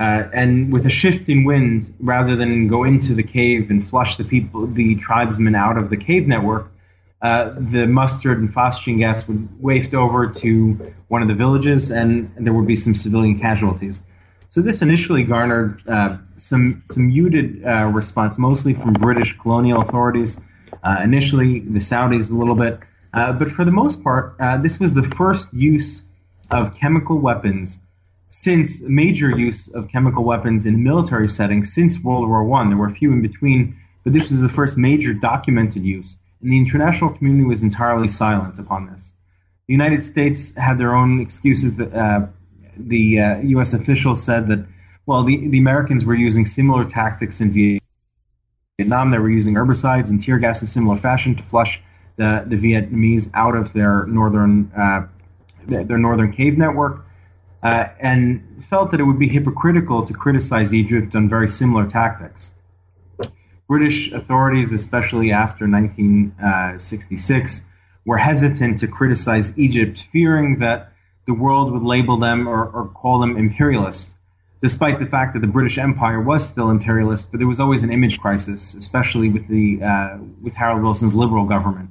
Uh, and with a shift in wind, rather than go into the cave and flush the people, the tribesmen out of the cave network, uh, the mustard and phosgene gas would waft over to one of the villages, and, there would be some civilian casualties. So this initially garnered uh, some some muted uh, response, mostly from British colonial authorities. Uh, initially, the Saudis a little bit, uh, but for the most part, this was the first use of chemical weapons since major use of chemical weapons in military setting since World War One. There were a few in between, but this was the first major documented use, and the international community was entirely silent upon this. The United States had their own excuses. That, uh, the uh, U.S. officials said that, well, the, the Americans were using similar tactics in Vietnam. They were using herbicides and tear gas in similar fashion to flush the, the Vietnamese out of their northern uh, their northern cave network, uh, and felt that it would be hypocritical to criticize Egypt on very similar tactics. British authorities, especially after 1966, were hesitant to criticize Egypt, fearing that the world would label them or, or call them imperialists despite the fact that the British Empire was still imperialist, but there was always an image crisis, especially with the uh, with Harold Wilson's liberal government.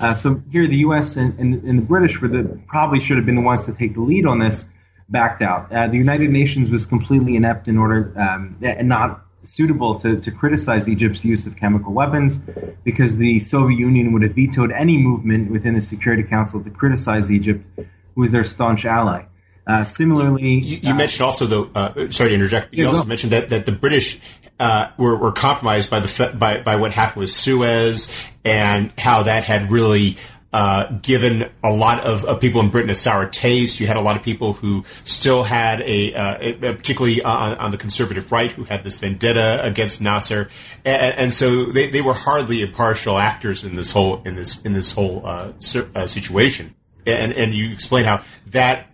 Uh, so here, the U.S. And, and, and, the British were the probably should have been the ones to take the lead on this. Backed out. Uh, the United Nations was completely inept in order um, and not suitable to, to criticize Egypt's use of chemical weapons because the Soviet Union would have vetoed any movement within the Security Council to criticize Egypt, who was their staunch ally. Uh, similarly, you, you uh, mentioned also though. Uh, sorry to interject. But you also mentioned that, that the British uh, were, were compromised by the by by what happened with Suez and how that had really uh, given a lot of, of, people in Britain a sour taste. You had a lot of people who still had a, uh, a particularly on, on, the conservative right, who had this vendetta against Nasser, and, and, so they, they were hardly impartial actors in this whole in this in this whole uh, uh situation. And and you explain how that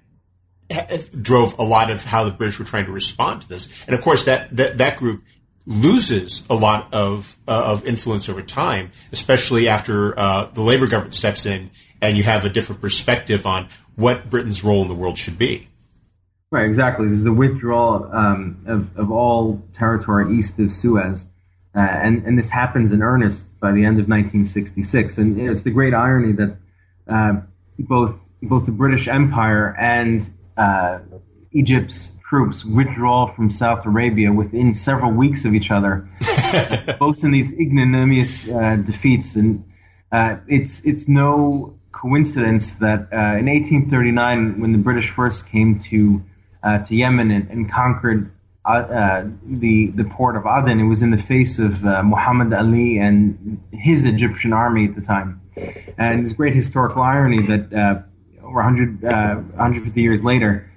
drove a lot of how the British were trying to respond to this. And of course, that that, that group loses a lot of uh, of influence over time, especially after uh, the Labour government steps in and you have a different perspective on what Britain's role in the world should be. Right, exactly. This is the withdrawal um, of, of all territory east of Suez. Uh, and, and this happens in earnest by the end of 1966. And it's the great irony that uh, both both the British Empire and uh, Egypt's troops withdraw from South Arabia within several weeks of each other, both in these ignominious uh, defeats. And uh, it's it's no coincidence that uh, in 1839, when the British first came to uh, to Yemen and, and conquered uh, the the port of Aden, it was in the face of Muhammad Ali and his Egyptian army at the time. And it's great historical irony that over 100, 150 years later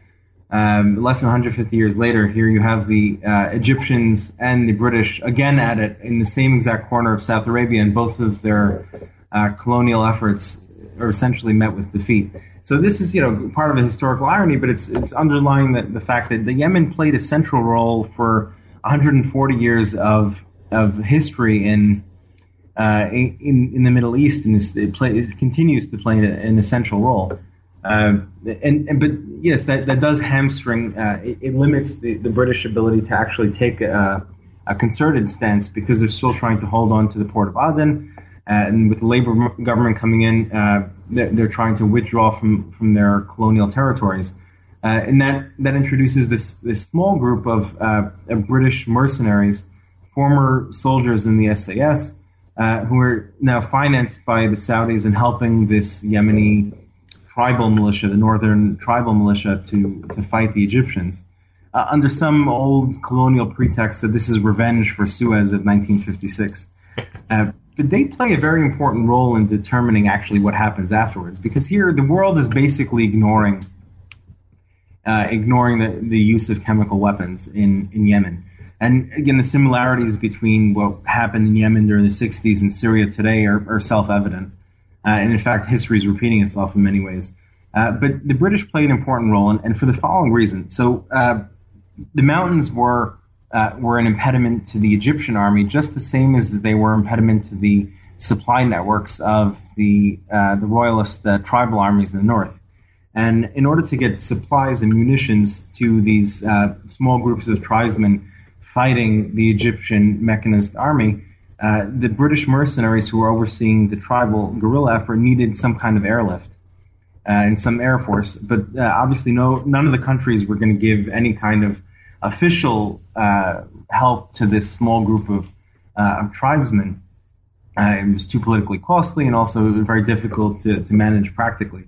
um, less than 150 years later, here you have the uh, Egyptians and the British again at it in the same exact corner of South Arabia, and both of their uh, colonial efforts are essentially met with defeat. So this is, you know, part of a historical irony, but it's it's underlying the, the fact that the Yemen played a central role for 140 years of of history in uh, in, in the Middle East, and it, play, it continues to play an essential role. Um, and, and, but yes, that, that does hamstring. Uh, it, it, limits the, the British ability to actually take a, a, concerted stance because they're still trying to hold on to the port of Aden, uh, and with the Labour government coming in, uh, they're, they're, trying to withdraw from from their colonial territories, uh, and that that introduces this this small group of, uh, of British mercenaries, former soldiers in the SAS. Who are now financed by the Saudis and helping this Yemeni tribal militia, the northern tribal militia, to, to fight the Egyptians. Uh, under some old colonial pretext that this is revenge for Suez of 1956. Uh, but they play a very important role in determining actually what happens afterwards, because here the world is basically ignoring uh, ignoring the, the use of chemical weapons in, in Yemen. And again, the similarities between what happened in Yemen during the 60s and Syria today are, are self evident. Uh, and in fact, history is repeating itself in many ways. Uh, but the British played an important role, and, and for the following reason. So uh, the mountains were uh, were an impediment to the Egyptian army, just the same as they were an impediment to the supply networks of the uh, the royalist uh, tribal armies in the north. And in order to get supplies and munitions to these small groups of tribesmen fighting the Egyptian mechanized army, uh, the British mercenaries who were overseeing the tribal guerrilla effort needed some kind of airlift uh, and some air force, but uh, obviously no, none of the countries were going to give any kind of official uh, help to this small group of, uh, of tribesmen. it was too politically costly and also very difficult to, to manage practically.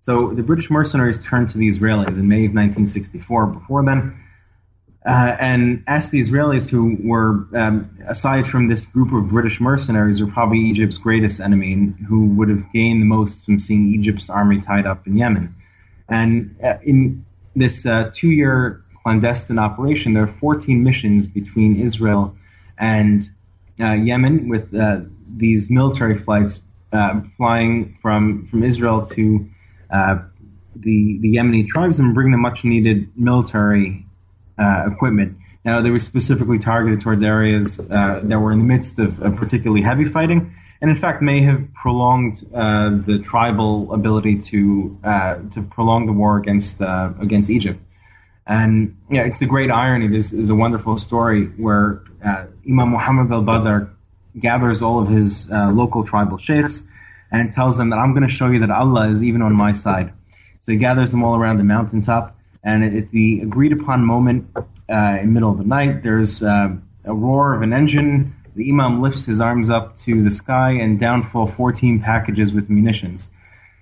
So the British mercenaries turned to the Israelis in May of 1964. Before then, uh, and asked the Israelis, who were, um, aside from this group of British mercenaries, were probably Egypt's greatest enemy, and who would have gained the most from seeing Egypt's army tied up in Yemen. And uh, in this uh, two-year clandestine operation, there are 14 missions between Israel and uh, Yemen, with uh, these military flights uh, flying from from Israel to the the Yemeni tribes and bring them much needed military uh, equipment. Now, they were specifically targeted towards areas uh, that were in the midst of, of, particularly heavy fighting, and in fact may have prolonged uh, the tribal ability to uh, to prolong the war against uh, against Egypt. And yeah, it's the great irony. This is a wonderful story where uh, Imam Muhammad al-Badr gathers all of his local tribal sheikhs and tells them that I'm going to show you that Allah is even on my side. So he gathers them all around the mountaintop and at the agreed upon moment uh, in the middle of the night, there's uh, a roar of an engine. The Imam lifts his arms up to the sky, and down fall 14 packages with munitions.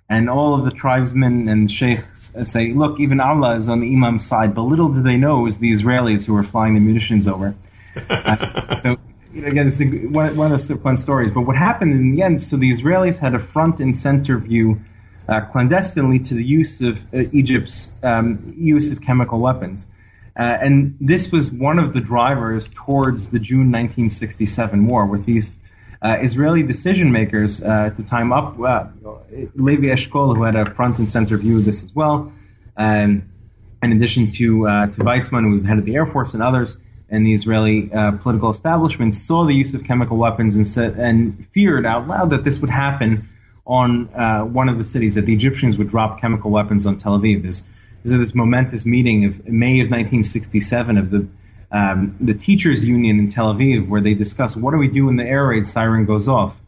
And all of the tribesmen and sheikhs say, Look, even Allah is on the Imam's side. But little do they know it was the Israelis who were flying the munitions over. uh, so, you know, again, it's one, one of those fun stories. But what happened in the end, so the Israelis had a front and center view uh, clandestinely to the use of uh, Egypt's um, use of chemical weapons. Uh, and this was one of the drivers towards the June 1967 war, with these uh, Israeli decision makers uh, at the time up, uh, Levi Eshkol, who had a front and center view of this as well, um, in addition to, to Weizman, who was the head of the Air Force, and others and the Israeli political establishment, saw the use of chemical weapons and, said, and feared out loud that this would happen on uh, one of the cities that the Egyptians would drop chemical weapons on Tel Aviv. There's, there's this momentous meeting of May of 1967 of the um, the teachers union in Tel Aviv where they discuss what do we do when the air raid siren goes off?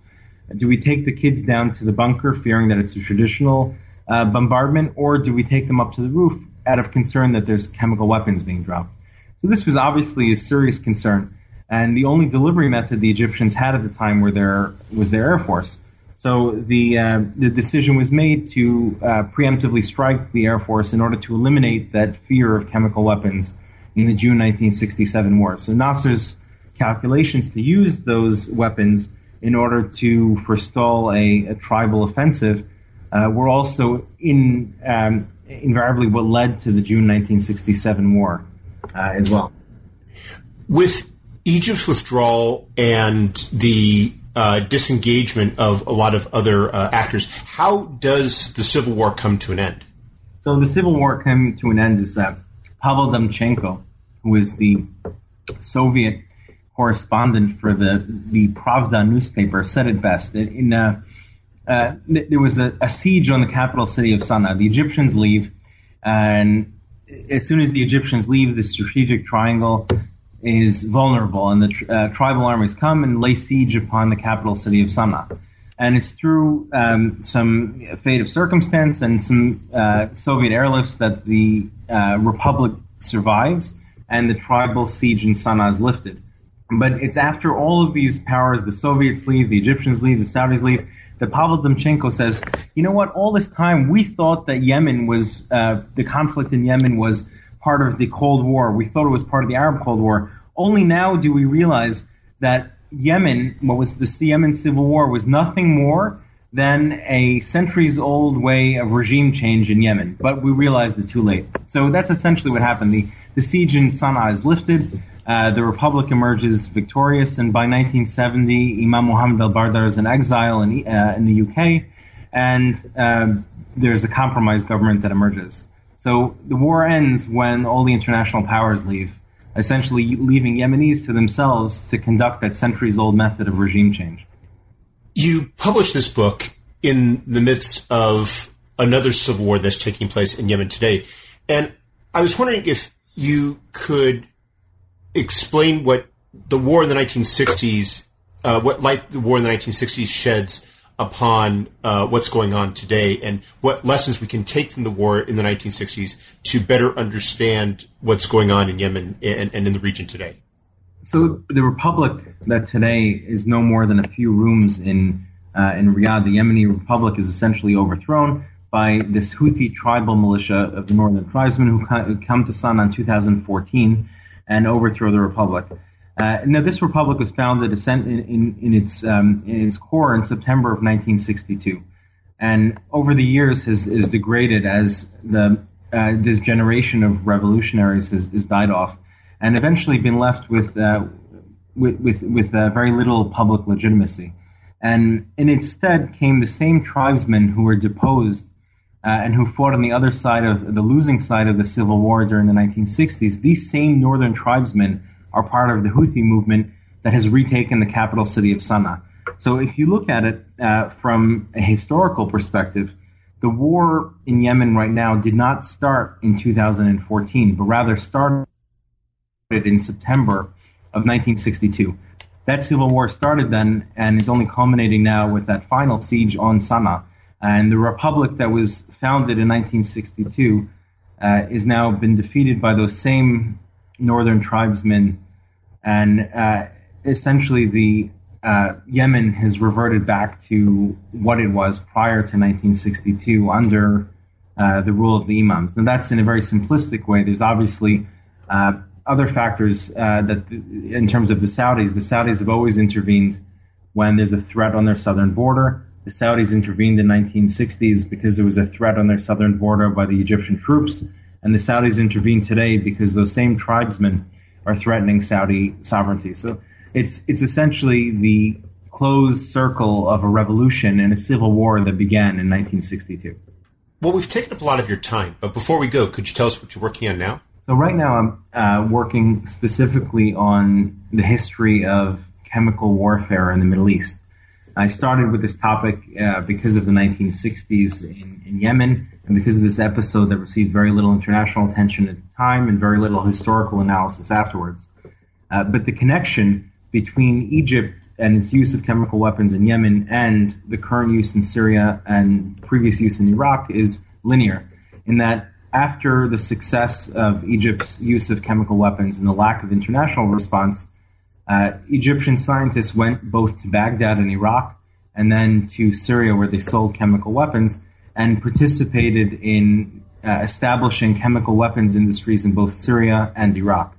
Do we take the kids down to the bunker fearing that it's a traditional uh, bombardment, or do we take them up to the roof out of concern that there's chemical weapons being dropped? So this was obviously a serious concern, and the only delivery method the Egyptians had at the time were their was their air force. So the uh, the decision was made to uh, preemptively strike the Air Force in order to eliminate that fear of chemical weapons in the June 1967 war. So Nasser's calculations to use those weapons in order to forestall a, a tribal offensive uh, were also in um, invariably what led to the June 1967 war uh, as well. With Egypt's withdrawal and the uh, disengagement of a lot of other uh, actors. How does the Civil War come to an end? So the Civil War came to an end is that Pavel Demchenko, who is the Soviet correspondent for the the Pravda newspaper, said it best. In uh, uh, there was a, a, siege on the capital city of Sana'a. The Egyptians leave, and as soon as the Egyptians leave, the strategic triangle is vulnerable, and the uh, tribal armies come and lay siege upon the capital city of Sana'a. And it's through um, some fate of circumstance and some uh, Soviet airlifts that the uh, republic survives and the tribal siege in Sana'a is lifted. But it's after all of these powers, the Soviets leave, the Egyptians leave, the Saudis leave, that Pavel Demchenko says, you know what, all this time we thought that Yemen was, uh, the conflict in Yemen was part of the Cold War. We thought it was part of the Arab Cold War. Only now do we realize that Yemen, what was the Yemen civil war, was nothing more than a centuries old way of regime change in Yemen. But we realized it too late. So that's essentially what happened. The, the siege in Sana'a is lifted. Uh, the republic emerges victorious, and by 1970, Imam Muhammad al-Badr is in exile in, uh, in the UK, and um, there's a compromise government that emerges. So the war ends when all the international powers leave, essentially leaving Yemenis to themselves to conduct that centuries old method of regime change. You published this book in the midst of another civil war that's taking place in Yemen today. And I was wondering if you could explain what the war in the 1960s, uh, what light the war in the 1960s sheds upon uh, what's going on today and what lessons we can take from the war in the 1960s to better understand what's going on in Yemen and, and in the region today. So the republic that today is no more than a few rooms in uh, in Riyadh, the Yemeni republic, is essentially overthrown by this Houthi tribal militia of the northern tribesmen who come to Sana'a in 2014 and overthrow the republic. Uh, now, this republic was founded in, in, in its um, in its core in September of 1962, and over the years has is degraded as the uh, this generation of revolutionaries has, has, died off, and eventually been left with uh, with with, with uh, very little public legitimacy, and in its stead came the same tribesmen who were deposed. Uh, and who fought on the other side of the losing side of the civil war during the 1960s? These same northern tribesmen are part of the Houthi movement that has retaken the capital city of Sana'a. So if you look at it uh, from a historical perspective, the war in Yemen right now did not start in 2014, but rather started in September of 1962. That civil war started then and is only culminating now with that final siege on Sana'a. And the republic that was founded in 1962 uh, is now been defeated by those same northern tribesmen and uh, essentially the uh, Yemen has reverted back to what it was prior to 1962 under uh, the rule of the imams. Now that's in a very simplistic way. There's obviously uh, other factors uh, that, in terms of the Saudis, the Saudis have always intervened when there's a threat on their southern border. The Saudis intervened in 1960s because there was a threat on their southern border by the Egyptian troops, and the Saudis intervened today because those same tribesmen are threatening Saudi sovereignty. So it's it's essentially the closed circle of a revolution and a civil war that began in 1962. Well, we've taken up a lot of your time, but before we go, could you tell us what you're working on now? So right now, I'm uh, working specifically on the history of chemical warfare in the Middle East. I started with this topic uh, because of the 1960s in, in, Yemen and because of this episode that received very little international attention at the time and very little historical analysis afterwards. Uh, but the connection between Egypt and its use of chemical weapons in Yemen and the current use in Syria and previous use in Iraq is linear, in that after the success of Egypt's use of chemical weapons and the lack of international response, uh, Egyptian scientists went both to Baghdad in Iraq and then to Syria, where they sold chemical weapons, and participated in uh, establishing chemical weapons industries in both Syria and Iraq.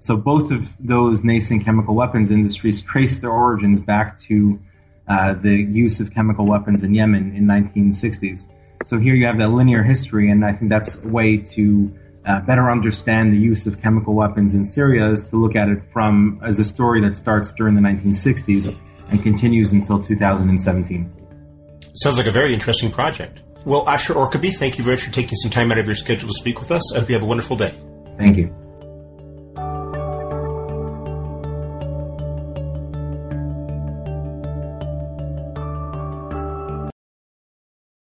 So both of those nascent chemical weapons industries trace their origins back to uh, the use of chemical weapons in Yemen in 1960s. So here you have that linear history, and I think that's a way to uh, better understand the use of chemical weapons in Syria is to look at it from as a story that starts during the 1960s and continues until 2017. Sounds like a very interesting project. Well, Asher Orkaby, thank you very much for taking some time out of your schedule to speak with us. I hope you have a wonderful day. Thank you.